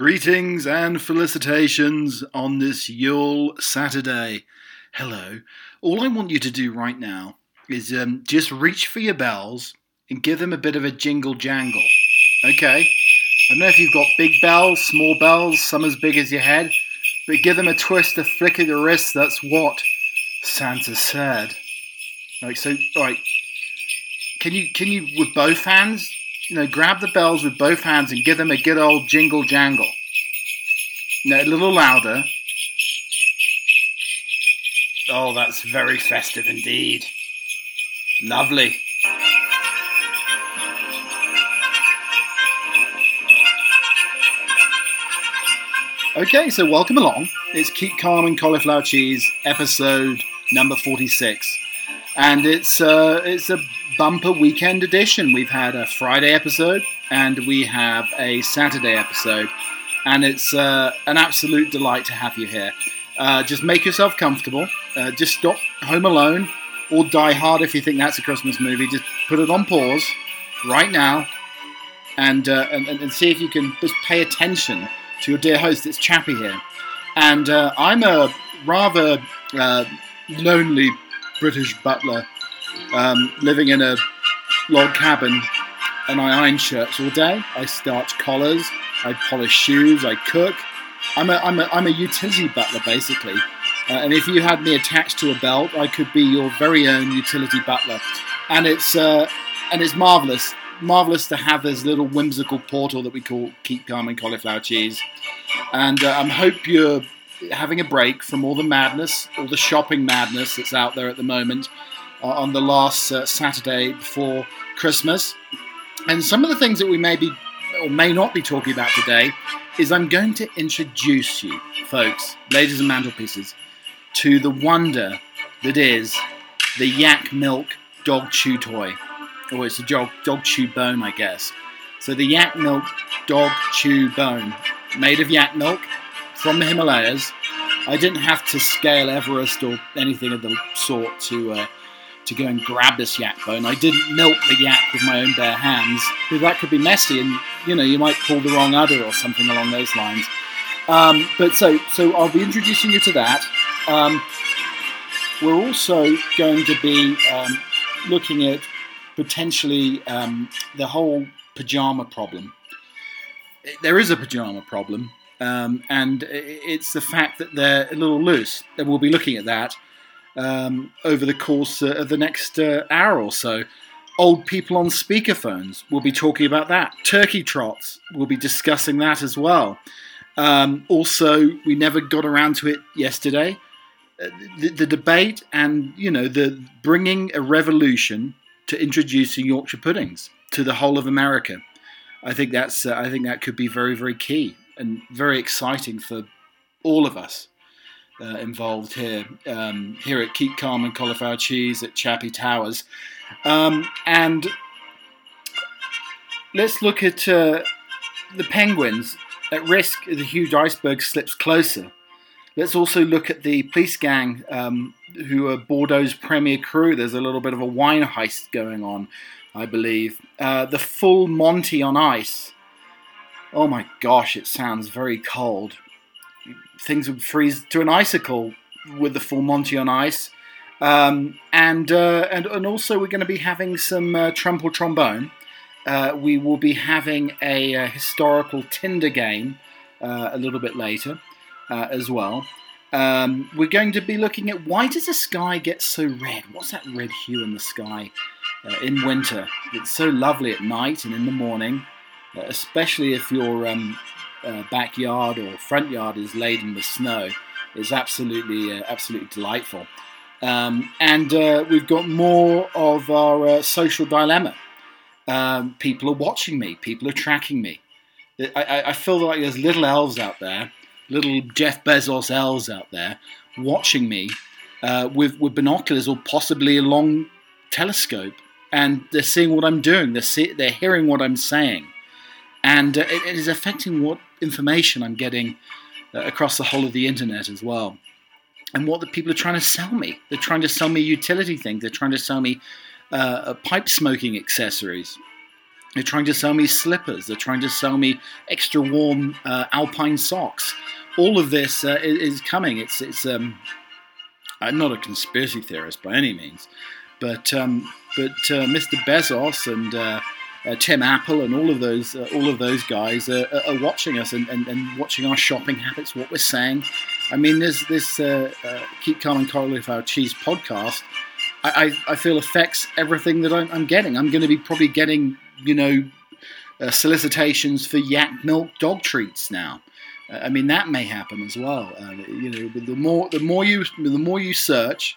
Greetings and felicitations on this Yule Saturday. Hello. All I want you to do right now is um, just reach for your bells and give them a bit of a jingle jangle. Okay? I don't know if you've got big bells, small bells, some as big as your head, but give them a twist, a flick of the wrist. That's what Santa said. Like so, right? Can you can you with both hands you know, grab the bells with both hands and give them a good old jingle jangle. No, a little louder. Oh, that's very festive indeed. Lovely. Okay, so welcome along. It's Keep Calm and Cauliflower Cheese, episode number 46. And it's uh, it's a bumper weekend edition. We've had a Friday episode and we have a Saturday episode, and it's uh, an absolute delight to have you here. Uh, just make yourself comfortable. Uh, just stop Home Alone or Die Hard if you think that's a Christmas movie. Just put it on pause right now and, uh, and, and see if you can just pay attention to your dear host. It's Chappie here. And uh, I'm a rather uh, lonely British butler um, living in a log cabin and I iron shirts all day. I starch collars, I polish shoes, I cook. I'm a, I'm a, I'm a utility butler basically. Uh, and if you had me attached to a belt, I could be your very own utility butler. And it's, uh, and it's marvelous, marvelous to have this little whimsical portal that we call Keep Calm and Cauliflower Cheese. And uh, I hope you're having a break from all the madness, all the shopping madness that's out there at the moment on the last uh, Saturday before Christmas. And some of the things that we may be or may not be talking about today is I'm going to introduce you, folks, ladies and mantelpieces, to the wonder that is the yak milk dog chew toy. Or it's a dog, dog chew bone, I guess. So the yak milk dog chew bone, made of yak milk from the Himalayas. I didn't have to scale Everest or anything of the sort to uh, to go and grab this yak bone. I didn't milk the yak with my own bare hands because that could be messy, and you know you might pull the wrong udder or something along those lines. Um, but so so I'll be introducing you to that. Um, we're also going to be um, looking at potentially um, the whole pajama problem. There is a pajama problem, um, and it's the fact that they're a little loose. And we'll be looking at that um, over the course uh, of the next uh, hour or so. Old people on speakerphones, we'll be talking about that. Turkey trots, we'll be discussing that as well. Um, also, we never got around to it yesterday. Uh, the, the, debate and you know the bringing a revolution to introducing Yorkshire puddings to the whole of America. I think that's uh, I think that could be very very key and very exciting for all of us uh, involved here um, here at Keep Calm and Cauliflower Cheese at Chappie Towers. Um, and let's look at uh, the penguins at risk as the huge iceberg slips closer. Let's also look at the police gang um, who are Bordeaux's premier crew. There's a little bit of a wine heist going on, I believe. Uh, the full Monty on ice. Oh my gosh, it sounds very cold things would freeze to an icicle with the full Monty on ice. Um, and, uh, and and also we're going to be having some uh, trumple trombone. Uh, we will be having a, a uh, historical Tinder game uh, a little bit later uh, as well. Um, we're going to be looking at why does the sky get so red? What's that red hue in the sky in winter? It's so lovely at night and in the morning, especially if you're um, uh, backyard or front yard is laden with snow is absolutely uh, absolutely delightful. Um, and uh, we've got more of our uh, social dilemma. Um, people are watching me. People are tracking me. I, I, feel like there's little elves out there, little Jeff Bezos elves out there, watching me uh, with with binoculars or possibly a long telescope, and they're seeing what I'm doing. They're see, they're hearing what I'm saying and uh, it, it is affecting what information I'm getting uh, across the whole of the internet as well. And what the people are trying to sell me. They're trying to sell me utility things. They're trying to sell me uh, pipe smoking accessories. They're trying to sell me slippers. They're trying to sell me extra warm uh, alpine socks. All of this uh, is, coming. It's it's. Um, I'm not a conspiracy theorist by any means, but um, but uh, Mr. Bezos and uh, Tim Apple and all of those uh, all of those guys are, are watching us and, and, and, watching our shopping habits, what we're saying. I mean, there's this uh, uh, Keep Calm and Cauliflower Cheese podcast. I, I, I, feel affects everything that I'm, I'm getting. I'm going to be probably getting you know uh, solicitations for yak milk dog treats now. Uh, I mean that may happen as well. you know, the more the more you the more you search,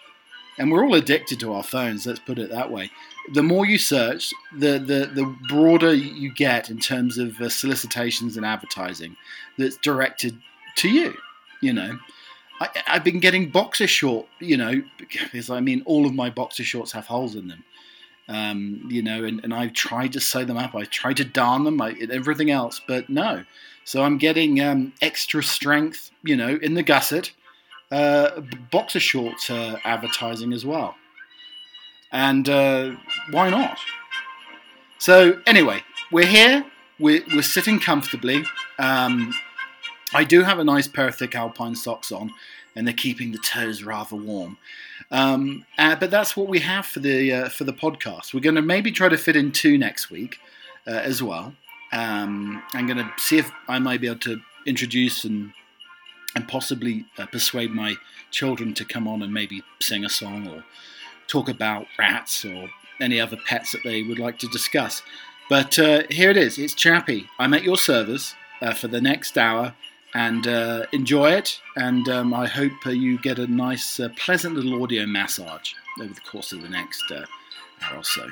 and we're all addicted to our phones. Let's put it that way the more you search, the, the, the broader you get in terms of uh, solicitations and advertising that's directed to you. You know, I, have been getting boxer short, you know, because I mean, all of my boxer shorts have holes in them. Um, you know, and, and I've tried to sew them up, I tried to darn them, I, everything else, but no. So I'm getting um, extra strength, you know, in the gusset, uh, boxer shorts uh, advertising as well and uh, why not? So anyway, we're here. We're, we're sitting comfortably. Um, I do have a nice pair of thick alpine socks on, and they're keeping the toes rather warm. Um, uh, but that's what we have for the uh, for the podcast. We're going to maybe try to fit in two next week uh, as well. Um, I'm going to see if I might be able to introduce and and possibly uh, persuade my children to come on and maybe sing a song or talk about rats or any other pets that they would like to discuss. But uh, here it is. It's Chappie. I'm at your service uh, for the next hour and uh, enjoy it. And um, I hope uh, you get a nice, uh, pleasant little audio massage over the course of the next hour or so.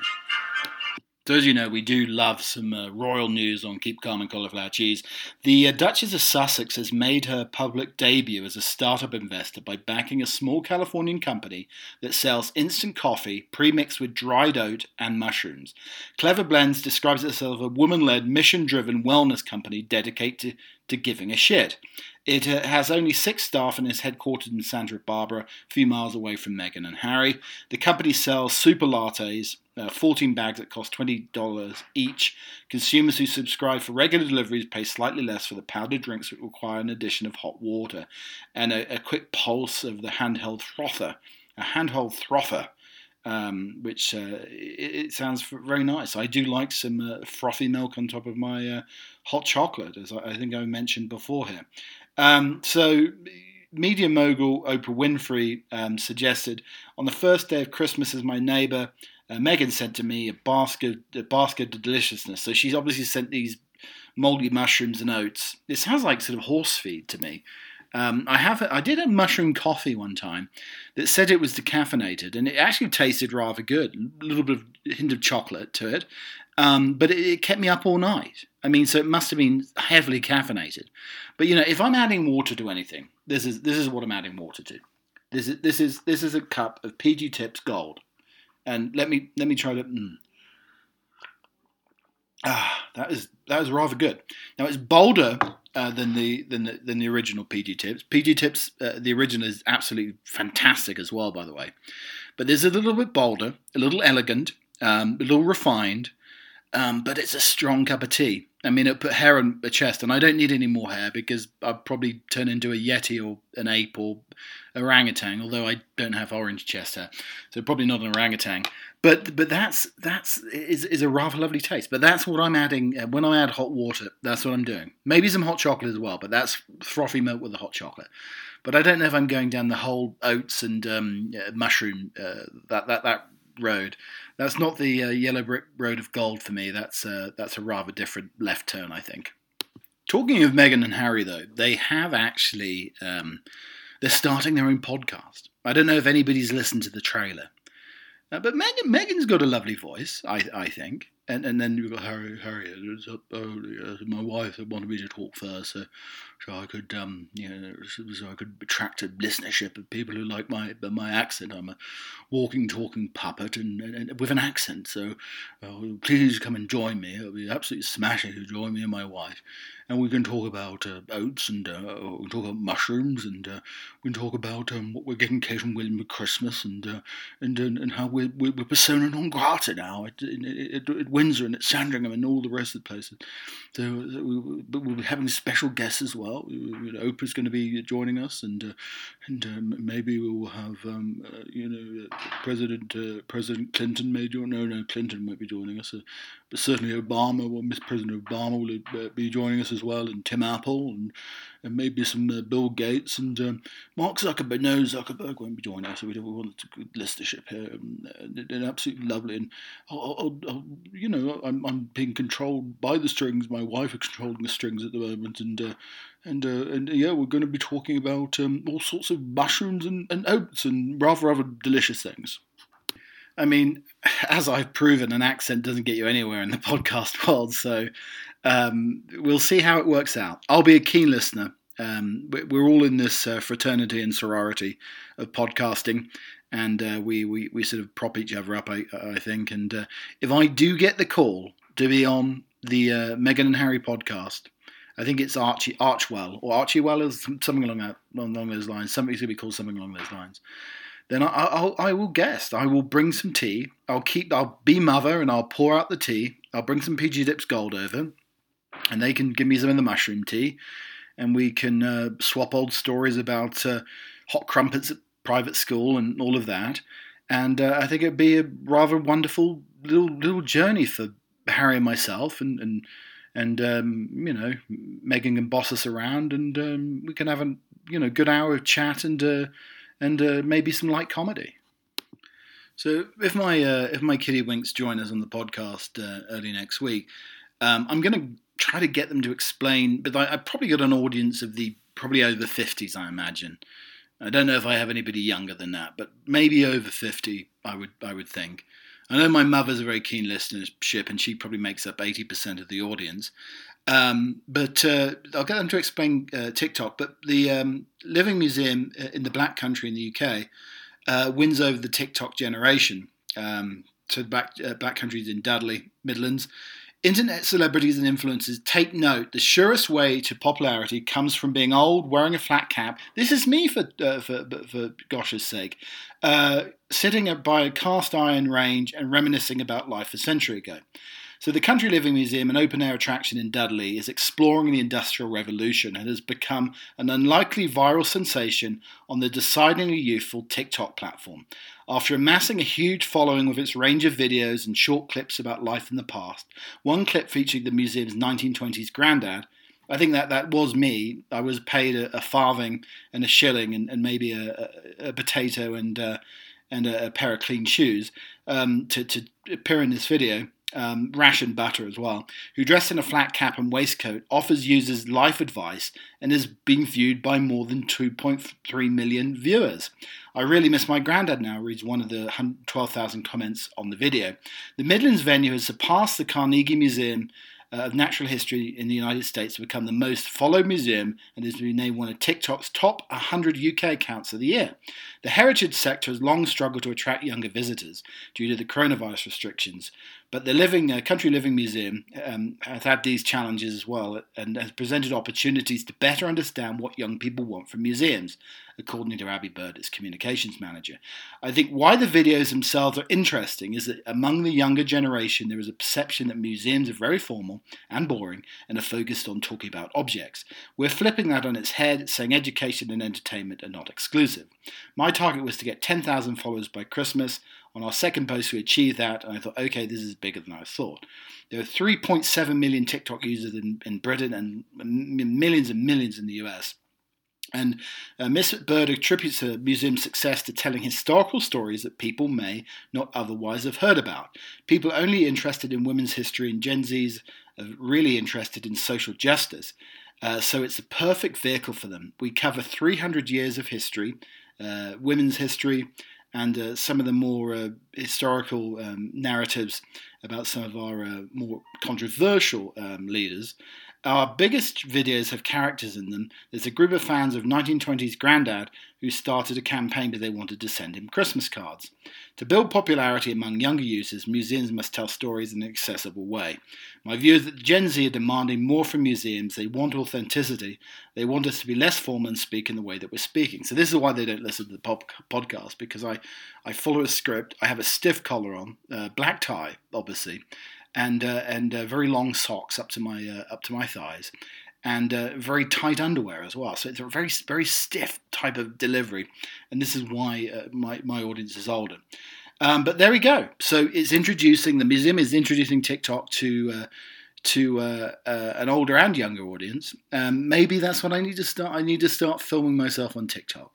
So as you know, we do love some uh, royal news on Keep Calm and Cauliflower Cheese. The uh, Duchess of Sussex has made her public debut as a startup investor by backing a small Californian company that sells instant coffee pre-mixed with dried oat and mushrooms. Clever Blends describes itself as a woman-led, mission-driven wellness company dedicated to, to giving a shit. It uh, has only six staff and is headquartered in Santa Barbara, a few miles away from Meghan and Harry. The company sells super lattes, uh, 14 bags that cost $20 each. Consumers who subscribe for regular deliveries pay slightly less for the powdered drinks that require an addition of hot water. And a, a quick pulse of the handheld frother. A handheld frother. Um, which uh, it, it, sounds very nice. I do like some uh, frothy milk on top of my uh, hot chocolate, as I, I, think I mentioned before here. Um, so, media mogul Oprah Winfrey um, suggested on the first day of Christmas as my neighbor, uh, Meghan sent to me a basket, a basket of deliciousness. So she's obviously sent these moldy mushrooms and oats. It sounds like sort of horse feed to me. Um, I have I did a mushroom coffee one time that said it was decaffeinated, and it actually tasted rather good. A little bit of hint of chocolate to it, um, but it, it, kept me up all night. I mean, so it must have been heavily caffeinated. But you know, if I'm adding water to anything, this is this is what I'm adding water to. This is this is this is a cup of PG Tips Gold, and let me let me try to. Mm. Ah, that is that is rather good. Now it's bolder uh, than the than the than the original PG Tips. PG Tips, uh, the original is absolutely fantastic as well, by the way. But there's a little bit bolder, a little elegant, um, a little refined, um, but it's a strong cup of tea. I mean, it put hair on the chest, and I don't need any more hair because I'd probably turn into a yeti or an ape or orangutan. Although I don't have orange chest hair, so probably not an orangutan. But but that's that's is, is a rather lovely taste. But that's what I'm adding uh, when I add hot water. That's what I'm doing. Maybe some hot chocolate as well, but that's frothy milk with the hot chocolate. But I don't know if I'm going down the whole oats and um, uh, mushroom uh, that that that road. That's not the uh, yellow brick road of gold for me. That's uh, that's a rather different left turn, I think. Talking of Meghan and Harry, though, they have actually um, they're starting their own podcast. I don't know if anybody's listened to the trailer, uh, but Meghan Meghan's got a lovely voice, I I think. And and then you've got Harry. Up, oh, my wife wanted me to talk first, so so I could um you know so I could attract a listenership of people who like my my accent. I'm a walking talking puppet and, and, and with an accent. So uh, please come and join me. It'll be absolutely smashing to join me and my wife, and we can talk about uh, oats and uh, we can talk about mushrooms and uh, we can talk about um, what we're getting Kate and William at Christmas and and, and and how we're, we're persona non grata now. It, it, it, it Windsor and at Sandringham and all the rest of the places. So, we, we'll be having special guests as well. Oprah's going to be joining us, and uh, and um, maybe we will have um, uh, you know President uh, President Clinton may join. No, no, Clinton won't be joining us, uh, but certainly Obama, well, Miss President Obama will uh, be joining us as well, and Tim Apple, and, and maybe some uh, Bill Gates, and um, Mark Zuckerberg. No, Zuckerberg won't be joining us. So we, we want to list the ship here. Um, they're absolutely lovely, and I'll, I'll, I'll, you know I'm, I'm being controlled by the strings. My wife is controlling the strings at the moment, and uh, and uh, and yeah, we're going to be talking about um, all sorts of mushrooms and, and oats and rather rather delicious things. I mean, as I've proven, an accent doesn't get you anywhere in the podcast world, so um, we'll see how it works out. I'll be a keen listener. Um, we're all in this uh, fraternity and sorority of podcasting, and uh, we, we, we sort of prop each other up, I, I think. And uh, if I do get the call to be on the uh, Meghan and Harry podcast, I think it's Archie Archwell or Archiewell is something along that along those lines. Somebody's going to be called something along those lines. Then I, I'll, I will guest. I will bring some tea. I'll keep. I'll be mother and I'll pour out the tea. I'll bring some PG Tips Gold over, and they can give me some of the mushroom tea, and we can uh, swap old stories about uh, hot crumpets at private school and all of that. And uh, I think it'd be a rather wonderful little little journey for Harry and myself, and and and um, you know Meghan can boss us around, and um, we can have a you know good hour of chat and uh, and uh, maybe some light comedy. So if my uh, if my kitty winks join us on the podcast uh, early next week, um, I'm going to try to get them to explain. But I, I probably got an audience of the probably over fifties, I imagine. I don't know if I have anybody younger than that, but maybe over fifty, I would I would think. I know my mother's a very keen listenership, and she probably makes up 80% of the audience. Um, but uh, I'll get them to explain uh, TikTok. But the um, Living Museum uh, in the Black Country in the UK uh, wins over the TikTok generation. Um, so Black, uh, Black Countries in Dudley, Midlands. Internet celebrities and influencers take note. The surest way to popularity comes from being old, wearing a flat cap. This is me, for uh, for, for gosh's sake, uh, sitting by a cast iron range and reminiscing about life a century ago. So, the Country Living Museum, an open air attraction in Dudley, is exploring the Industrial Revolution and has become an unlikely viral sensation on the decidedly youthful TikTok platform. After amassing a huge following with its range of videos and short clips about life in the past, one clip featuring the museum's 1920s granddad, I think that that was me. I was paid a, a farthing and a shilling and, and maybe a, a, a, potato and uh, and a, pair of clean shoes um, to, to appear in this video um, ration butter as well, who dressed in a flat cap and waistcoat, offers users life advice and is being viewed by more than 2.3 million viewers. I really miss my granddad now, reads one of the 12,000 comments on the video. The Midlands venue has surpassed the Carnegie Museum of Natural History in the United States to become the most followed museum and has been named one of TikTok's top 100 UK accounts of the year. The heritage sector has long struggled to attract younger visitors due to the coronavirus restrictions, but the Living uh, Country Living Museum um, has had these challenges as well and has presented opportunities to better understand what young people want from museums, according to Abby Bird, its communications manager. I think why the videos themselves are interesting is that among the younger generation, there is a perception that museums are very formal and boring and are focused on talking about objects. We're flipping that on its head, saying education and entertainment are not exclusive. My target was to get 10,000 followers by Christmas. On our second post, we achieved that, and I thought, okay, this is bigger than I thought. There are 3.7 million TikTok users in, in Britain and millions and millions in the US. And uh, Miss Bird attributes her museum's success to telling historical stories that people may not otherwise have heard about. People only interested in women's history and Gen Zs are really interested in social justice. Uh, so it's a perfect vehicle for them. We cover 300 years of history, uh, women's history, and uh, some of the more uh, historical um, narratives about some of our uh, more controversial um, leaders. Our biggest videos have characters in them. There's a group of fans of 1920s Grandad who started a campaign because they wanted to send him Christmas cards. To build popularity among younger users, museums must tell stories in an accessible way. My view is that Gen Z are demanding more from museums. They want authenticity. They want us to be less formal and speak in the way that we're speaking. So this is why they don't listen to the pop- podcast because I, I follow a script. I have a stiff collar on, uh, black tie, obviously and uh, and uh, very long socks up to my uh, up to my thighs, and uh, very tight underwear as well. So it's a very very stiff type of delivery, and this is why uh, my my audience is older. Um, but there we go. So it's introducing the museum is introducing TikTok to uh, to an older and younger audience. Um, maybe that's what I need to start. I need to start filming myself on TikTok.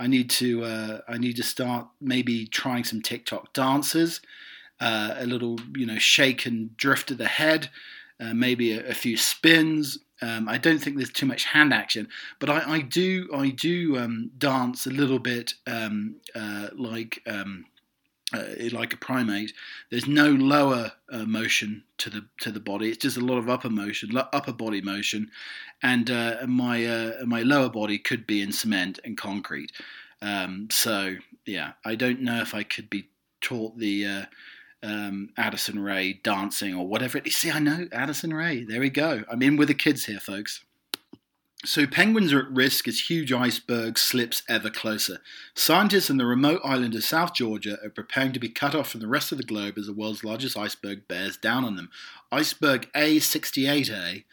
I need to I need to start maybe trying some TikTok dances, uh, a little you know shake and drift of the head, uh, maybe a, a, few spins. Um, I don't think there's too much hand action, but I, I do I do um, dance a little bit um, uh, like um, uh, like a primate. There's no lower uh, motion to the to the body. It's just a lot of upper motion, upper body motion, and uh, my uh, my lower body could be in cement and concrete. Um, so yeah, I don't know if I could be taught the uh, um, Addison Rae dancing or whatever it is. See, I know Addison Rae. There we go. I'm in with the kids here, folks. So, penguins are at risk as huge iceberg slips ever closer. Scientists in the remote island of South Georgia are preparing to be cut off from the rest of the globe as the world's largest iceberg bears down on them. Iceberg A68A,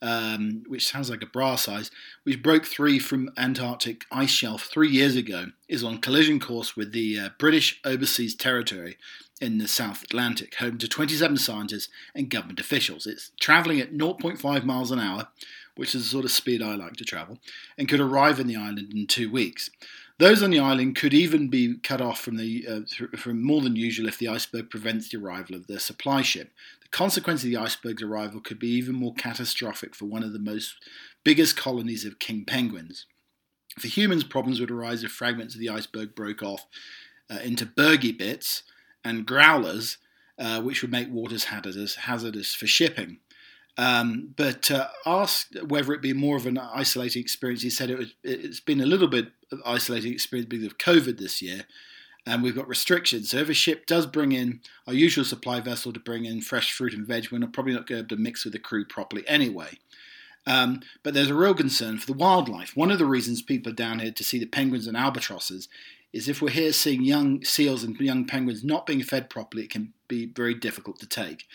um, which sounds like a bra size, which broke free from Antarctic ice shelf three years ago, is on collision course with the uh, British Overseas Territory in the South Atlantic, home to 27 scientists and government officials. It's travelling at 0.5 miles an hour which is the sort of speed I like to travel, and could arrive in the island in two weeks. Those on the island could even be cut off from, the, uh, from more than usual if the iceberg prevents the arrival of their supply ship. The consequence of the iceberg's arrival could be even more catastrophic for one of the most biggest colonies of king penguins. For humans, problems would arise if fragments of the iceberg broke off uh, into bergy bits and growlers, uh, which would make waters hazardous, hazardous for shipping. Um, but uh, asked whether it be more of an isolating experience, he said it was, it's been a little bit of isolating experience because of COVID this year, and we've got restrictions. So if a ship does bring in our usual supply vessel to bring in fresh fruit and veg, we're probably not going to able to mix with the crew properly anyway. Um, but there's a real concern for the wildlife. One of the reasons people are down here to see the penguins and albatrosses is if we're here seeing young seals and young penguins not being fed properly, it can be very difficult to take.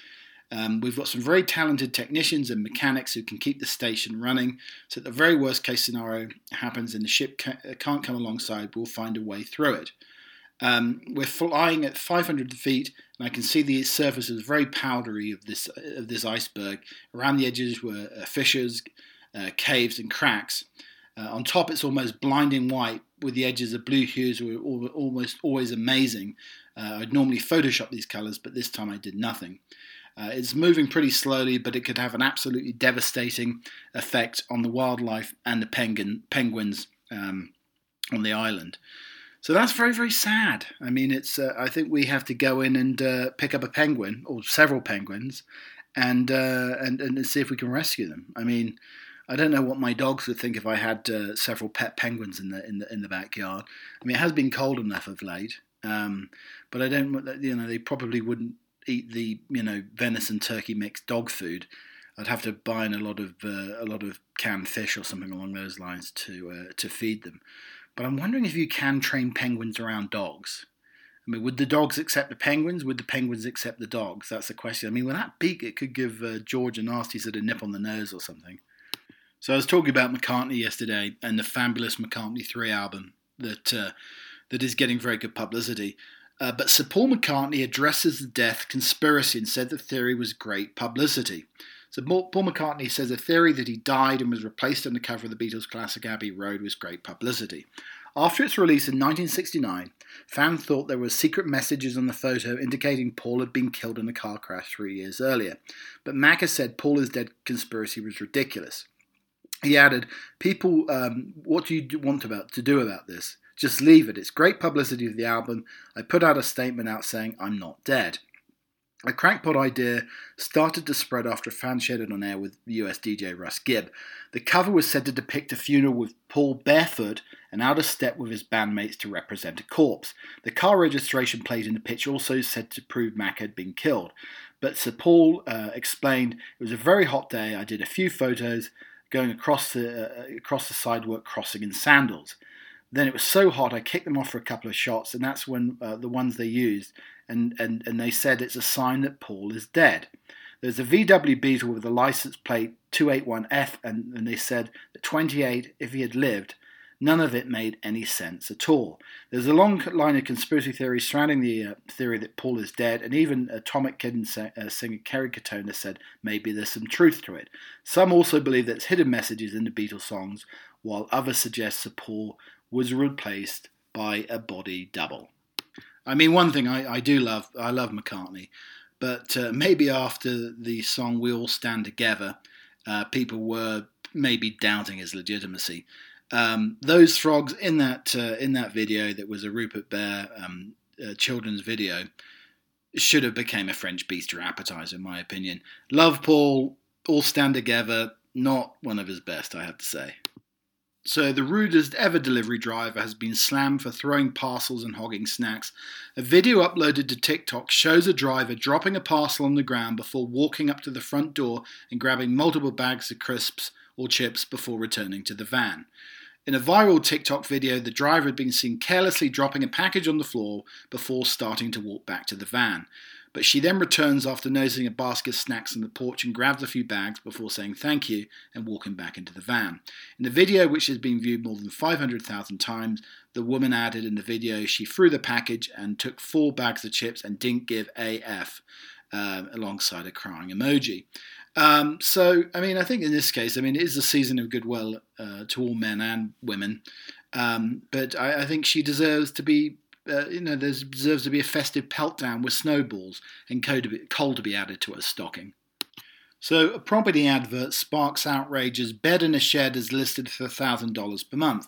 Um, we've got some very talented technicians and mechanics who can keep the station running. So, the very worst case scenario happens and the ship ca- can't come alongside, we'll find a way through it. Um, we're flying at 500 feet, and I can see the surface is very powdery of this of this iceberg. Around the edges were uh, fissures, uh, caves, and cracks. Uh, on top, it's almost blinding white, with the edges of blue hues were almost always amazing. Uh, I'd normally Photoshop these colours, but this time I did nothing. Uh, it's moving pretty slowly, but it could have an absolutely devastating effect on the wildlife and the penguin, penguins um, on the island. So that's very, very sad. I mean, it's. Uh, I think we have to go in and uh, pick up a penguin or several penguins, and, uh, and and see if we can rescue them. I mean, I don't know what my dogs would think if I had uh, several pet penguins in the in the in the backyard. I mean, it has been cold enough of late, um, but I don't. You know, they probably wouldn't eat the you know venison turkey mixed dog food. I'd have to buy in a lot of uh, a lot of canned fish or something along those lines to uh, to feed them. But I'm wondering if you can train penguins around dogs. I mean, would the dogs accept the penguins? Would the penguins accept the dogs? That's the question. I mean, with that beak, it could give uh, George a nasty sort of nip on the nose or something. So I was talking about McCartney yesterday and the fabulous McCartney 3 album that uh, that is getting very good publicity. Uh, but Sir Paul McCartney addresses the death conspiracy and said the theory was great publicity. So Paul McCartney says the theory that he died and was replaced on the cover of the Beatles' classic Abbey Road was great publicity. After its release in 1969, fans thought there were secret messages on the photo indicating Paul had been killed in a car crash three years earlier. But Macca said Paul is dead conspiracy was ridiculous. He added, "People, um, what do you want about to do about this? Just leave it. It's great publicity of the album. I put out a statement out saying I'm not dead. A crackpot idea started to spread after a fan shared it on air with US DJ Russ Gibb. The cover was said to depict a funeral with Paul barefoot and out of step with his bandmates to represent a corpse. The car registration plate in the picture also said to prove Mac had been killed. But Sir Paul uh, explained it was a very hot day. I did a few photos going across the uh, across the sidewalk crossing in sandals. Then it was so hot, I kicked them off for a couple of shots, and that's when uh, the ones they used. and, and, and they said it's a sign that Paul is dead. There's a VW Beetle with a license plate 281F, and, and they said that 28, if he had lived, none of it made any sense at all. There's a long line of conspiracy theories surrounding the uh, theory that Paul is dead, and even Atomic Kitten uh, singer Kerry Katona said maybe there's some truth to it. Some also believe there's hidden messages in the Beatles songs, while others suggest that Paul was replaced by a body double. I mean, one thing I, I do love, I love McCartney, but uh, maybe after the song "We All Stand Together," uh, people were maybe doubting his legitimacy. Um, those frogs in that uh, in that video that was a Rupert Bear um, uh, children's video should have became a French bistro appetizer, in my opinion. Love Paul, all stand together. Not one of his best, I have to say. So, the rudest ever delivery driver has been slammed for throwing parcels and hogging snacks. A video uploaded to TikTok shows a driver dropping a parcel on the ground before walking up to the front door and grabbing multiple bags of crisps or chips before returning to the van. In a viral TikTok video, the driver had been seen carelessly dropping a package on the floor before starting to walk back to the van but she then returns after noticing a basket of snacks on the porch and grabs a few bags before saying thank you and walking back into the van. In the video, which has been viewed more than 500,000 times, the woman added in the video she threw the package and took four bags of chips and didn't give AF uh, alongside a crying emoji. Um, so, I mean, I think in this case, I mean, it is a season of goodwill uh, to all men and women. Um, but I, I, think she deserves to be uh, you know, there deserves to be a festive peltdown with snowballs and coal to, be, coal to be added to her stocking. So, a property advert sparks outrage as bed in a shed is listed for $1,000 per month.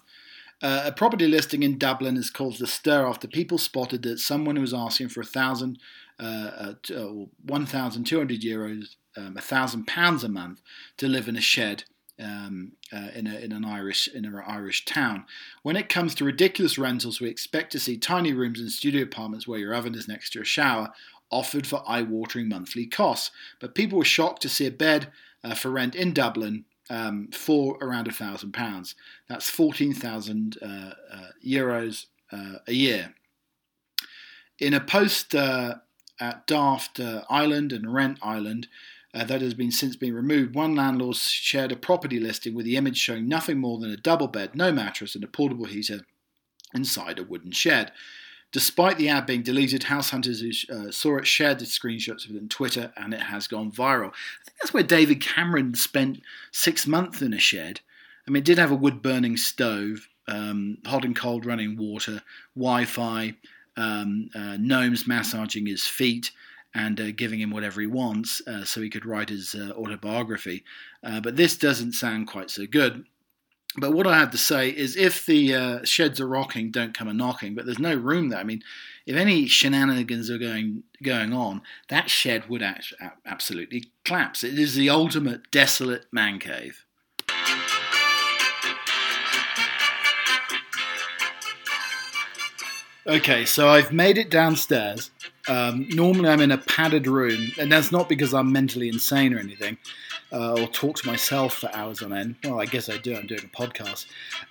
Uh, a property listing in Dublin has caused a stir after people spotted that someone was asking for 1,000 uh, uh, 1,200 euros, um, 1,000 pounds a month to live in a shed um, uh, in, a, in an Irish in an Irish town. When it comes to ridiculous rentals, we expect to see tiny rooms and studio apartments where your oven is next to a shower offered for eye-watering monthly costs. But people were shocked to see a bed uh, for rent in Dublin um, for around a thousand pounds. That's fourteen thousand uh, uh euros uh, a year. In a post uh, at Daft Island and Rent Island, uh, that has been since been removed, one landlord shared a property listing with the image showing nothing more than a double bed, no mattress, and a portable heater inside a wooden shed. Despite the ad being deleted, house hunters who uh, saw it shared the screenshots of it on Twitter, and it has gone viral. I think that's where David Cameron spent six months in a shed. I mean, it did have a wood burning stove, um, hot and cold running water, Wi Fi, um, uh, gnomes massaging his feet and uh, giving him whatever he wants uh, so he could write his uh, autobiography. Uh, but this doesn't sound quite so good. But what I have to say is if the uh, sheds are rocking, don't come a knocking. But there's no room there. I mean, if any shenanigans are going going on, that shed would absolutely collapse. It is the ultimate desolate man cave. Okay, so I've made it downstairs. Um, normally, I'm in a padded room, and that's not because I'm mentally insane or anything, uh, or talk to myself for hours on end. Well, I guess I do. I'm doing a podcast,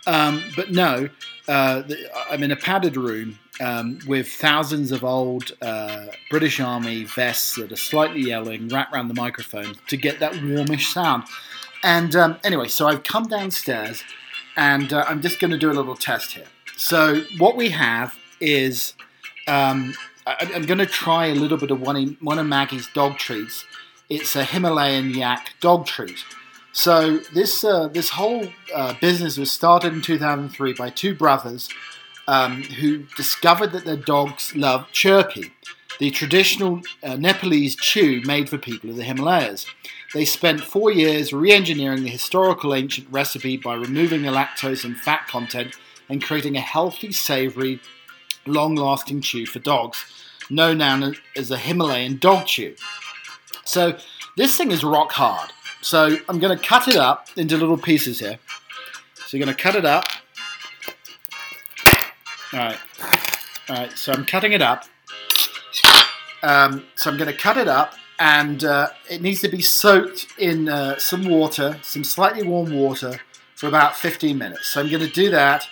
um, but no, uh, I'm in a padded room um, with thousands of old uh, British Army vests that are slightly yelling, wrapped around the microphone to get that warmish sound. And um, anyway, so I've come downstairs, and uh, I'm just going to do a little test here. So what we have is um, I, am going to try a little bit of one, one of Maggie's dog treats. It's a Himalayan yak dog treat. So this uh, this whole uh, business was started in 2003 by two brothers um, who discovered that their dogs love chhurpi, the traditional uh, Nepalese chew made for people of the Himalayas. They spent four years re-engineering the historical ancient recipe by removing the lactose and fat content and creating a healthy, savoury, long lasting chew for dogs, known now as a Himalayan dog chew. So this thing is rock hard. So I'm going to cut it up into little pieces here. So you're going to cut it up. All right. All right. So I'm cutting it up. Um, so I'm going to cut it up, and uh, it needs to be soaked in uh, some water, some slightly warm water, for about 15 minutes. So I'm going to do that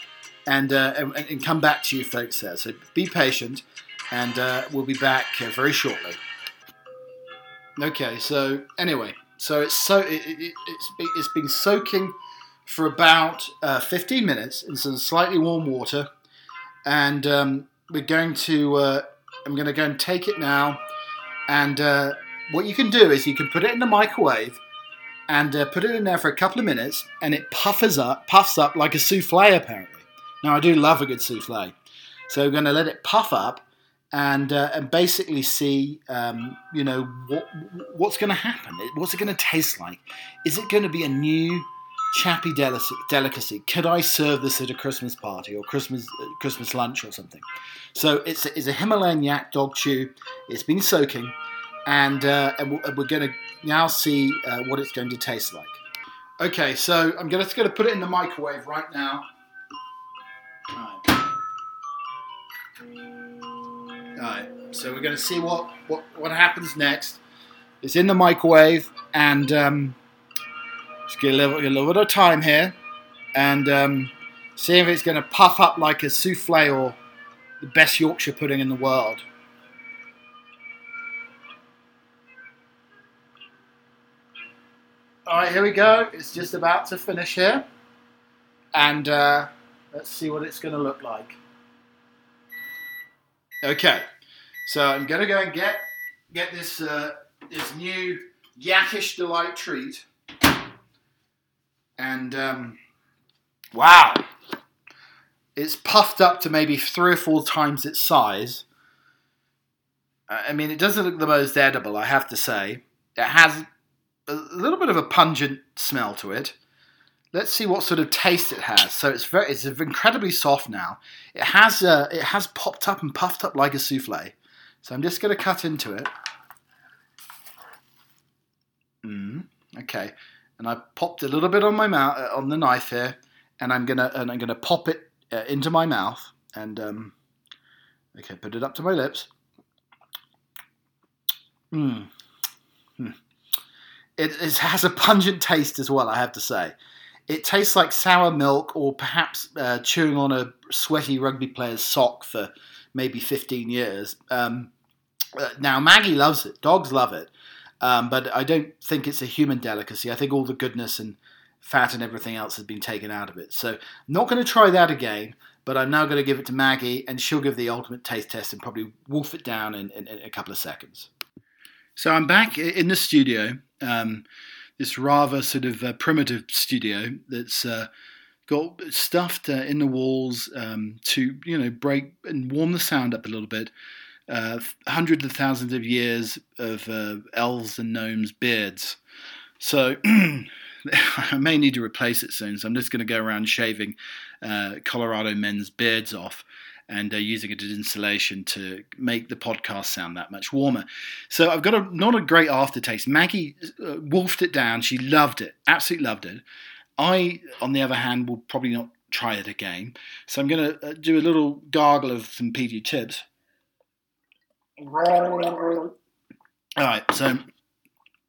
and, uh, and, and come back to you folks there. So be patient. and uh, we'll be back uh, very shortly. Okay, so anyway, so it's so it, it, it's it's been soaking for about uh, 15 minutes in some slightly warm water, and um, we're going to uh, I'm going to go and take it now, and what you can do is you can put it in the microwave and uh, put it in there for a couple of minutes, and it puffs up puffs up like a souffle apparently. Now I do love a good souffle, so we're going to let it puff up and uh, and basically see um, you know what what's going to happen. What's it going to taste like? Is it going to be a new chappy delicacy? Could I serve this at a Christmas party or Christmas uh, Christmas lunch or something? So it's a, it's a Himalayan yak dog chew. It's been soaking, and uh, and we're going to now see uh, what it's going to taste like. Okay, so I'm just going to put it in the microwave right now. Alright, so we're going to see what, what, what happens next. It's in the microwave, and um, just get a little, a little bit of time here, and um, see if it's going to puff up like a souffle or the best Yorkshire pudding in the world. All right, here we go. It's just about to finish here, and uh, let's see what it's going to look like. Okay, so I'm gonna go and get get this uh, this new Yakish Delight treat, and um, wow, it's puffed up to maybe three or four times its size. I mean, it doesn't look the most edible, I have to say. It has a little bit of a pungent smell to it. Let's see what sort of taste it has. So it's very, it's incredibly soft now. It has, uh, it has popped up and puffed up like a souffle. So I'm just going to cut into it. Mm, okay, and I popped a little bit on my mouth uh, on the knife here, and I'm gonna and I'm gonna pop it uh, into my mouth, and um, okay, put it up to my lips. Mm. Mm. It, it has a pungent taste as well, I have to say. It tastes like sour milk or perhaps uh, chewing on a sweaty rugby player's sock for maybe 15 years. Um, uh, now, Maggie loves it. Dogs love it. Um, but I don't think it's a human delicacy. I think all the goodness and fat and everything else has been taken out of it. So, not going to try that again, but I'm now going to give it to Maggie, and she'll give the ultimate taste test and probably wolf it down in, in, in a couple of seconds. So, I'm back in the studio. Um, this rather sort of uh, primitive studio that's uh, got stuffed uh, in the walls um, to you know break and warm the sound up a little bit. Uh, hundreds of thousands of years of uh, elves and gnomes' beards. So I may need to replace it soon. So I'm just going to go around shaving uh, Colorado men's beards off and uh, using it as insulation to make the podcast sound that much warmer. So I've got a not a great aftertaste. Maggie uh, wolfed it down. She loved it, absolutely loved it. I, on the other hand, will probably not try it again. So I'm going to uh, do a little gargle of some PG tips. All right, so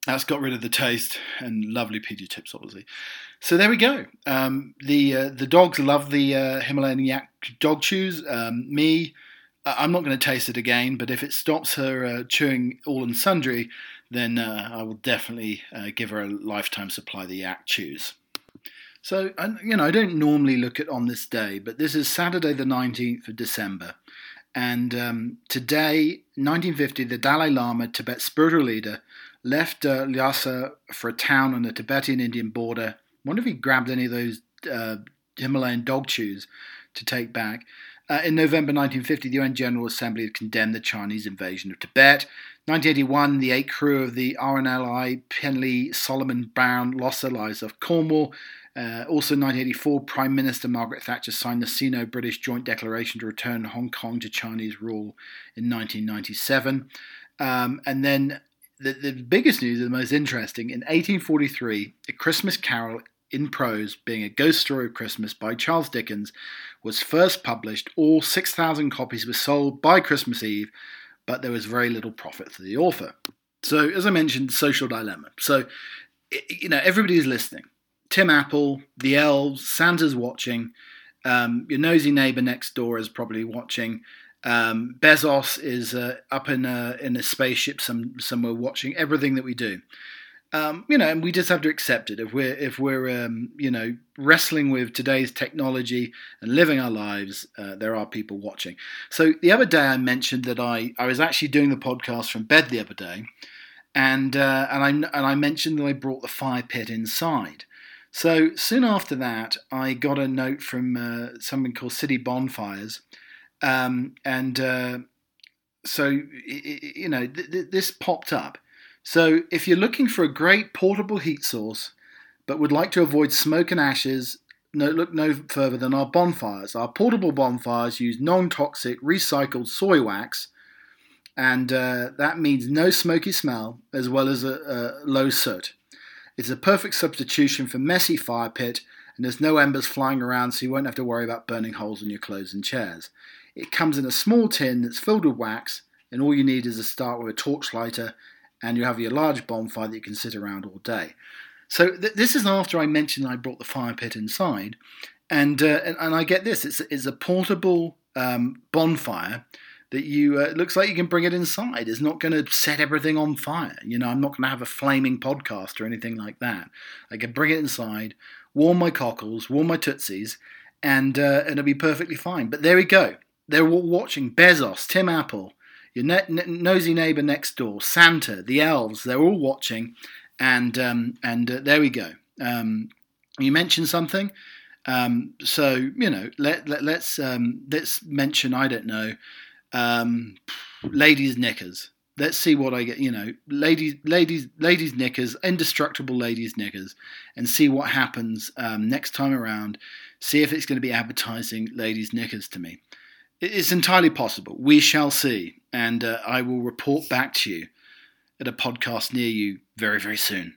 that's got rid of the taste and lovely PG tips, obviously. So there we go. Um, the uh, the dogs love the uh, Himalayan yak dog chews. Um, me, I'm not going to taste it again, but if it stops her uh, chewing all and sundry, then uh, I will definitely uh, give her a lifetime supply of the yak chews. So, you know, I don't normally look at on this day, but this is Saturday, the 19th of December. And um, today, 1950, the Dalai Lama, Tibet's spiritual leader, left uh, Lhasa for a town on the Tibetan Indian border. Wonder if he grabbed any of those uh, Himalayan dog chews to take back. Uh, in November 1950, the UN General Assembly had condemned the Chinese invasion of Tibet. 1981, the eight crew of the RNLI Penlee Solomon Browne lost their lives off Cornwall. Uh, also, 1984, Prime Minister Margaret Thatcher signed the Sino British Joint Declaration to return Hong Kong to Chinese rule in 1997. Um, and then the, the biggest news, the most interesting, in 1843, A Christmas Carol in Prose, being a ghost story of Christmas by Charles Dickens, was first published. All 6,000 copies were sold by Christmas Eve, but there was very little profit for the author. So, as I mentioned, social dilemma. So, you know, everybody's listening. Tim Apple, the elves, Santa's watching. Um, your nosy neighbor next door is probably watching. Um, Bezos is uh, up in a, in a spaceship some, somewhere watching everything that we do. Um, you know, and we just have to accept it. If we're if we're um, you know wrestling with today's technology and living our lives, uh, there are people watching. So the other day I mentioned that I I was actually doing the podcast from bed the other day, and uh, and I and I mentioned that I brought the fire pit inside. So soon after that, I got a note from uh, something called City Bonfires, um, and uh, so you know th- th- this popped up. So if you're looking for a great portable heat source, but would like to avoid smoke and ashes, no, look no further than our bonfires. Our portable bonfires use non-toxic recycled soy wax, and uh, that means no smoky smell as well as a, a low soot. It's a perfect substitution for messy fire pit, and there's no embers flying around, so you won't have to worry about burning holes in your clothes and chairs. It comes in a small tin that's filled with wax, and all you need is to start with a torch lighter, and you have your large bonfire that you can sit around all day. So th- this is after I mentioned I brought the fire pit inside, and uh, and, and, I get this: it's, it's a portable um, bonfire that you uh, looks like you can bring it inside. It's not going to set everything on fire. You know, I'm not going to have a flaming podcast or anything like that. I can bring it inside, warm my cockles, warm my tootsies, and uh, it'll be perfectly fine. But there we go. They're all watching Bezos, Tim Apple, your ne- nosy neighbor next door, Santa, the elves. They're all watching, and um, and uh, there we go. Um, you mentioned something. Um, so you know, let, let us let's, um, let's mention. I don't know um, ladies' knickers. Let's see what I get. You know, ladies, ladies, ladies' knickers, indestructible ladies' knickers, and see what happens um, next time around. See if it's going to be advertising ladies' knickers to me. It's entirely possible. We shall see, and uh, I will report back to you at a podcast near you very, very soon.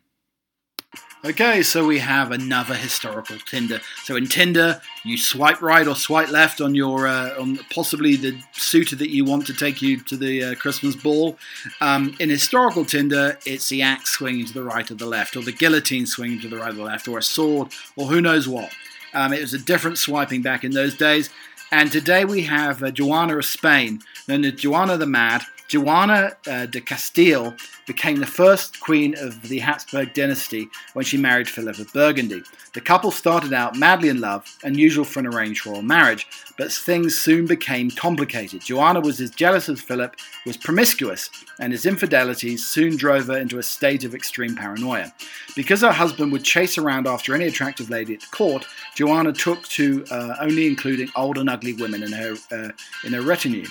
Okay, so we have another historical Tinder. So in Tinder, you swipe right or swipe left on your uh, on possibly the suitor that you want to take you to the uh, Christmas ball. Um, in historical Tinder, it's the axe swinging to the right or the left, or the guillotine swinging to the right or the left, or a sword, or who knows what. Um, it was a different swiping back in those days. And today we have uh, Joanna of Spain, known as Joanna the Mad. Joanna uh, de Castile became the first queen of the Habsburg dynasty when she married Philip of Burgundy. The couple started out madly in love, unusual for an arranged royal marriage, but things soon became complicated. Joanna was as jealous as Philip, was promiscuous, and his infidelities soon drove her into a state of extreme paranoia. Because her husband would chase around after any attractive lady at court, Joanna took to uh, only including old and ugly women in her uh, in her retinue.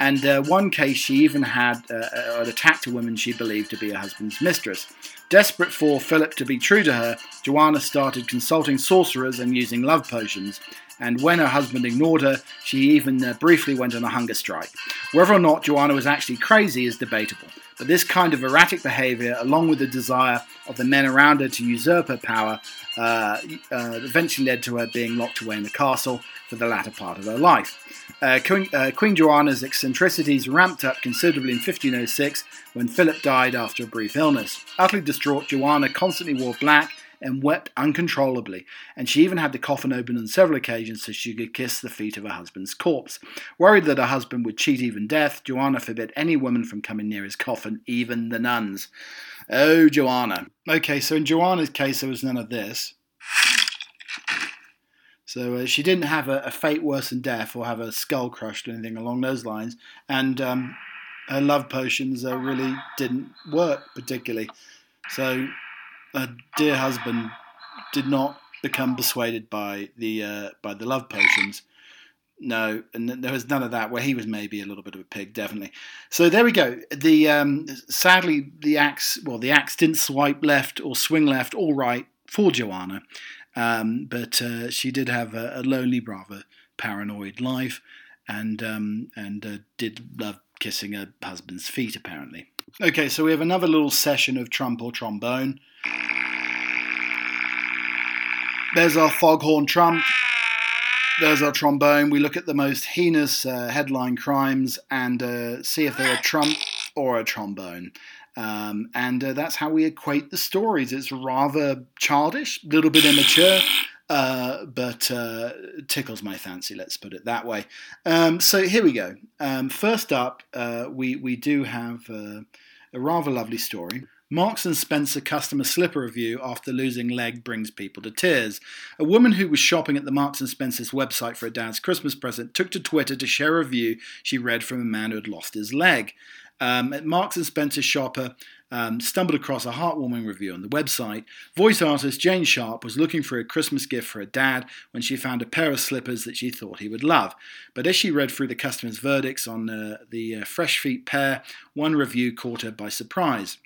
And uh, one case, she even had uh, uh, attacked a woman she believed to be her husband's mistress. Desperate for Philip to be true to her, Joanna started consulting sorcerers and using love potions. And when her husband ignored her, she even uh, briefly went on a hunger strike. Whether or not Joanna was actually crazy is debatable, but this kind of erratic behavior, along with the desire of the men around her to usurp her power, uh, uh, eventually led to her being locked away in the castle for the latter part of her life. Uh, Queen, uh, Queen, Joanna's eccentricities ramped up considerably in 1506 when Philip died after a brief illness. Utterly distraught, Joanna constantly wore black and wept uncontrollably, and she even had the coffin opened on several occasions so she could kiss the feet of her husband's corpse. Worried that her husband would cheat even death, Joanna forbid any woman from coming near his coffin, even the nuns. Oh, Joanna. Okay, so in Joanna's case, there was none of this. So uh, she didn't have a, a, fate worse than death or have a skull crushed or anything along those lines. And um, her love potions uh, really didn't work particularly. So her dear husband did not become persuaded by the uh, by the love potions. No, and there was none of that. Where he was maybe a little bit of a pig, definitely. So there we go. The um, sadly the axe, well, the axe didn't swipe left or swing left or right for Joanna, um, but uh, she did have a, a, lonely, rather paranoid life, and um, and uh, did love kissing her husband's feet. Apparently. Okay, so we have another little session of trump or trombone. There's our foghorn trump. There's our trombone. We look at the most heinous uh, headline crimes and uh, see if they're a trump or a trombone. Um, and uh, that's how we equate the stories. It's rather childish, a little bit immature, uh, but uh, tickles my fancy. Let's put it that way. Um, so here we go. Um, first up, uh, we we do have uh, a rather lovely story. Marks and Spencer customer slipper review after losing leg brings people to tears. A woman who was shopping at the Marks and Spencer's website for her dad's Christmas present took to Twitter to share a review she read from a man who had lost his leg. Um, at Marks and Spencer shopper um, stumbled across a heartwarming review on the website. Voice artist Jane Sharp was looking for a Christmas gift for her dad when she found a pair of slippers that she thought he would love. But as she read through the customer's verdicts on uh, the uh, fresh feet pair, one review caught her by surprise.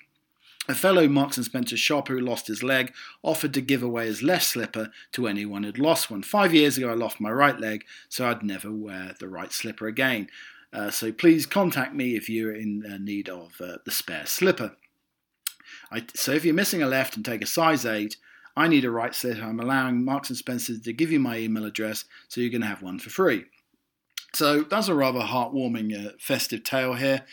A fellow Marks and Spencer shopper who lost his leg offered to give away his left slipper to anyone who'd lost one. Five years ago, I lost my right leg, so I'd never wear the right slipper again. Uh, so please contact me if you're in uh, need of uh, the spare slipper. I, so if you're missing a left and take a size 8, I need a right slipper. I'm allowing Marks and Spencer to give you my email address, so you're going to have one for free. So that's a rather heartwarming uh, festive tale here.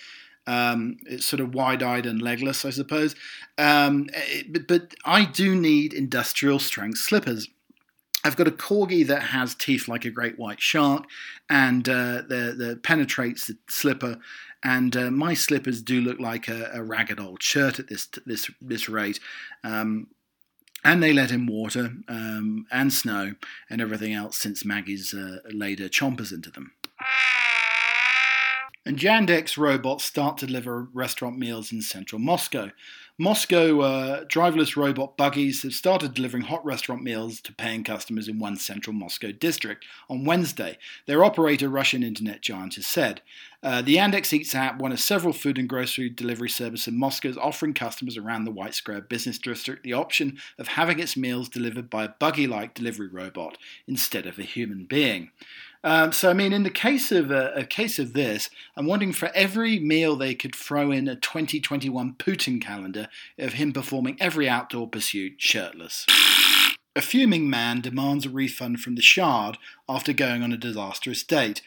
Um, it's sort of wide-eyed and legless, I suppose. Um, it, but, but I do need industrial strength slippers. I've got a corgi that has teeth like a great white shark, and uh, the, the penetrates the slipper. And uh, my slippers do look like a, a, ragged old shirt at this this this rate. Um, and they let in water um, and snow and everything else since Maggie's uh, laid her chompers into them. And Yandex robots start to deliver restaurant meals in central Moscow. Moscow uh, driverless robot buggies have started delivering hot restaurant meals to paying customers in one central Moscow district on Wednesday, their operator, Russian internet giant, has said. Uh, the Yandex Eats app, one of several food and grocery delivery services in Moscow, is offering customers around the White Square business district the option of having its meals delivered by a buggy like delivery robot instead of a human being. Um, so, I mean, in the case of uh, a case of this, I'm wondering for every meal they could throw in a 2021 Putin calendar of him performing every outdoor pursuit shirtless. A fuming man demands a refund from the Shard after going on a disastrous date.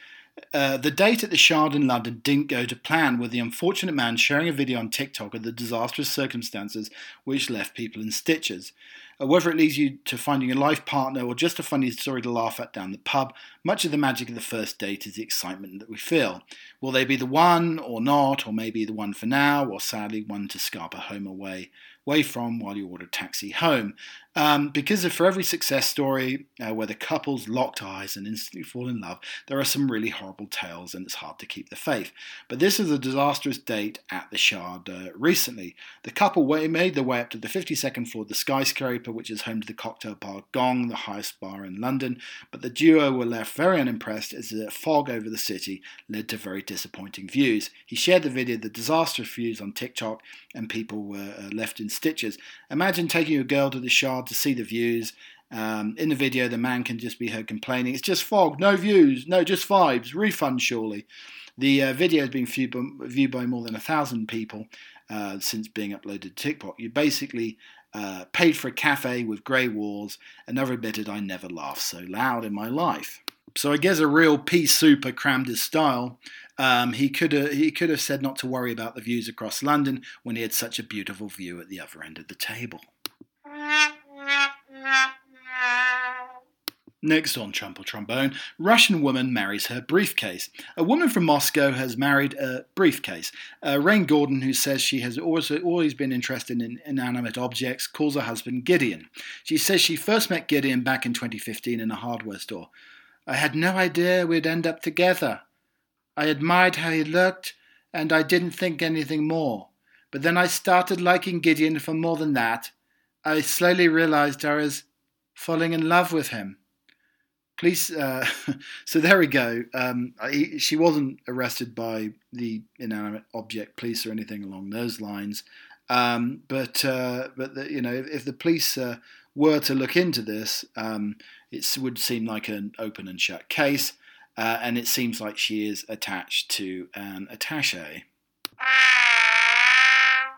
Uh, the date at the Shard in London didn't go to plan, with the unfortunate man sharing a video on TikTok of the disastrous circumstances which left people in stitches. Uh, whether it leads you to finding a life partner or just a funny story to laugh at down the pub, much of the magic of the first date is the excitement that we feel. Will they be the one or not, or maybe the one for now, or sadly one to scarper home away? away from while you order a taxi home. Um, because for every success story uh, where the couples locked eyes and instantly fall in love, there are some really horrible tales and it's hard to keep the faith. But this is a disastrous date at the Shard uh, recently. The couple made their way up to the 52nd floor of the skyscraper, which is home to the cocktail bar Gong, the highest bar in London. But the duo were left very unimpressed as the fog over the city led to very disappointing views. He shared the video the disastrous views on TikTok, and people were uh, left in stitches. Imagine taking a girl to the Shard to see the views. Um, in the video, the man can just be heard complaining, It's just fog, no views, no, just vibes, refund surely. The uh, video has been viewed by, viewed by more than a thousand people uh, since being uploaded to TikTok. You basically uh, paid for a cafe with grey walls and never admitted I never laughed so loud in my life. So I guess a real pea souper crammed his style. Um, he could have he could have said not to worry about the views across London when he had such a beautiful view at the other end of the table. Next on Trumple Trombone, Russian woman marries her briefcase. A woman from Moscow has married a briefcase. Uh, Rain Gordon, who says she has also always been interested in inanimate objects, calls her husband Gideon. She says she first met Gideon back in 2015 in a hardware store. I had no idea we'd end up together. I admired how he looked, and I didn't think anything more. But then I started liking Gideon for more than that. I slowly realized I was falling in love with him. Police, uh, so there we go. Um, I, she wasn't arrested by the inanimate object police or anything along those lines. Um, but uh, but the, you know, if, if the police uh, were to look into this, um, it would seem like an open and shut case, uh, and it seems like she is attached to an attache.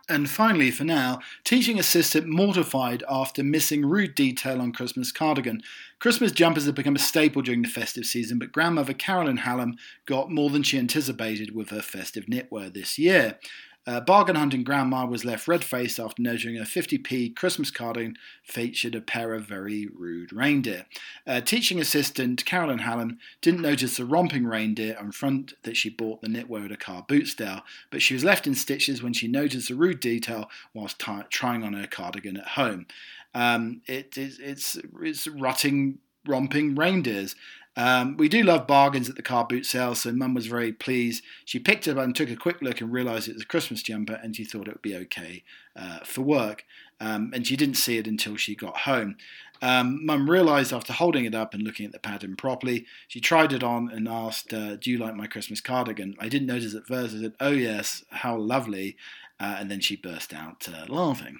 And finally, for now, teaching assistant mortified after missing rude detail on Christmas cardigan. Christmas jumpers have become a staple during the festive season, but grandmother Carolyn Hallam got more than she anticipated with her festive knitwear this year. Uh, bargain hunting grandma was left red faced after noticing a 50p Christmas cardigan featured a pair of very rude reindeer. Uh, teaching assistant Carolyn Hallam didn't notice the romping reindeer on front that she bought the knitwear at a car boot style, but she was left in stitches when she noticed the rude detail whilst t- trying on her cardigan at home. Um, it, it, it's, it's rutting, romping reindeers. Um, we do love bargains at the car boot sale, so Mum was very pleased. She picked it up and took a quick look and realised it was a Christmas jumper, and she thought it would be okay uh, for work. Um, and she didn't see it until she got home. Um, Mum realised after holding it up and looking at the pattern properly, she tried it on and asked, uh, "Do you like my Christmas cardigan?" I didn't notice at first. I said, "Oh yes, how lovely," uh, and then she burst out uh, laughing.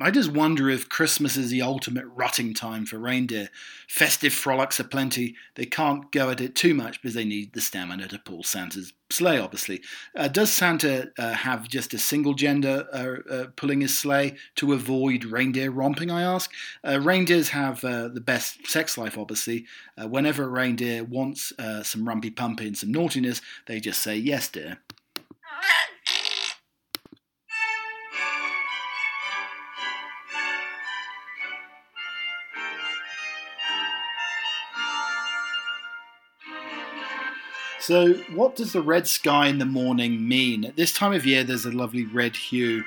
I just wonder if Christmas is the ultimate rutting time for reindeer. Festive frolics are plenty. They can't go at it too much because they need the stamina to pull Santa's sleigh, obviously. Uh, does Santa uh, have just a single gender uh, uh pulling his sleigh to avoid reindeer romping, I ask? Uh, reindeers have uh, the best sex life, obviously. whenever a reindeer wants some rumpy pumpy and some naughtiness, they just say, Yes, dear. So, what does the red sky in the morning mean? At this time of year, there's a lovely red hue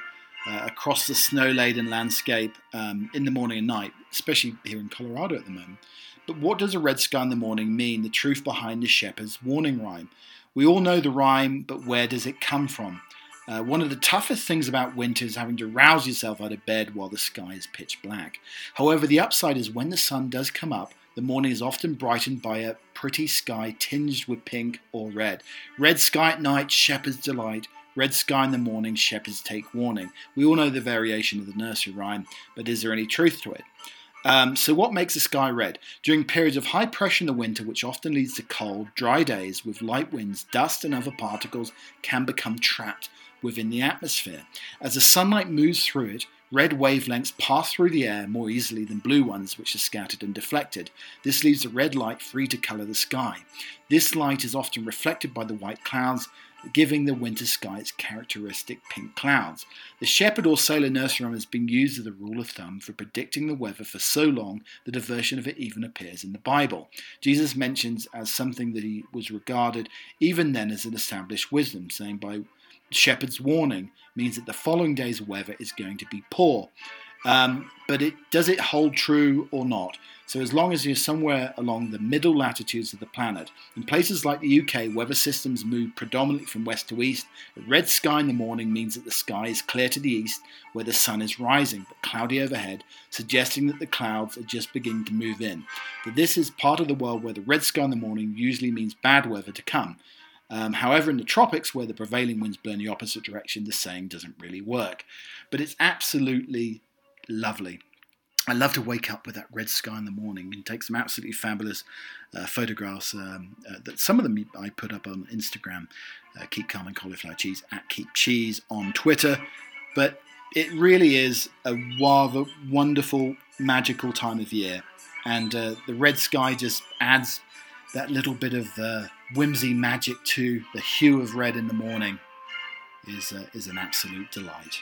uh, across the snow laden landscape um, in the morning and night, especially here in Colorado at the moment. But what does a red sky in the morning mean? The truth behind the shepherd's warning rhyme. We all know the rhyme, but where does it come from? Uh, one of the toughest things about winter is having to rouse yourself out of bed while the sky is pitch black. However, the upside is when the sun does come up, the morning is often brightened by a pretty sky tinged with pink or red. Red sky at night, shepherd's delight. Red sky in the morning, shepherds take warning. We all know the variation of the nursery rhyme, but is there any truth to it? Um, so, what makes the sky red? During periods of high pressure in the winter, which often leads to cold, dry days with light winds, dust and other particles can become trapped within the atmosphere. As the sunlight moves through it, Red wavelengths pass through the air more easily than blue ones, which are scattered and deflected. This leaves the red light free to colour the sky. This light is often reflected by the white clouds, giving the winter sky its characteristic pink clouds. The shepherd or sailor nursery rhyme has been used as a rule of thumb for predicting the weather for so long that a version of it even appears in the Bible. Jesus mentions as something that he was regarded even then as an established wisdom, saying by shepherd's warning means that the following day's weather is going to be poor. Um, but it does it hold true or not? So as long as you're somewhere along the middle latitudes of the planet, in places like the UK, weather systems move predominantly from west to east. A red sky in the morning means that the sky is clear to the east, where the sun is rising, but cloudy overhead, suggesting that the clouds are just beginning to move in. But this is part of the world where the red sky in the morning usually means bad weather to come. Um, however, in the tropics, where the prevailing winds blow in the opposite direction, the saying doesn't really work. But it's absolutely lovely. I love to wake up with that red sky in the morning and take some absolutely fabulous uh, photographs. Um, uh, that some of them I put up on Instagram, uh, Keep Calm and Cauliflower Cheese at Keep Cheese on Twitter. But it really is a rather wonderful, magical time of year, and uh, the red sky just adds that little bit of uh, whimsy magic to the hue of red in the morning is, uh, is an absolute delight.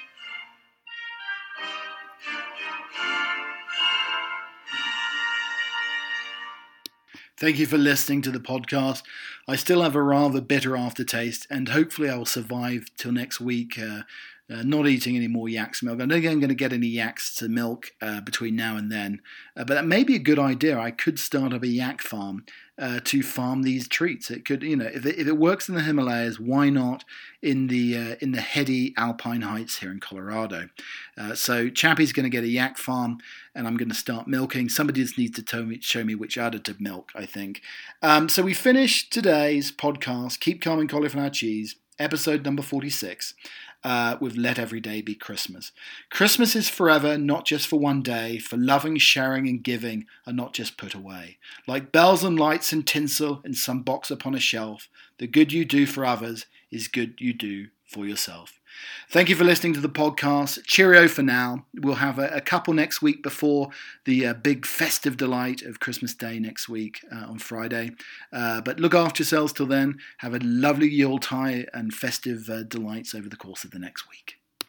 Thank you for listening to the podcast. I still have a rather bitter aftertaste, and hopefully, I will survive till next week. Uh, uh, not eating any more yak's milk. I don't think I'm going to get any yaks to milk uh, between now and then, uh, but that may be a good idea. I could start up a yak farm uh, to farm these treats. It could, you know, if it, if it works in the Himalayas, why not in the uh, in the heady alpine heights here in Colorado? Uh, so Chappie's going to get a yak farm, and I'm going to start milking. Somebody just needs to me, show me which to milk. I think. Um, so we finished today's podcast. Keep calm and cauliflower cheese, episode number forty-six uh, with Let Every Day Be Christmas. Christmas is forever, not just for one day, for loving, sharing, and giving are not just put away. Like bells and lights and tinsel in some box upon a shelf, the good you do for others is good you do for yourself. Thank you for listening to the podcast. Cheerio for now. We'll have a, a couple next week before the uh, big festive delight of Christmas Day next week uh, on Friday. Uh, but look after yourselves till then. Have a lovely Yuletide and festive uh, delights over the course of the next week.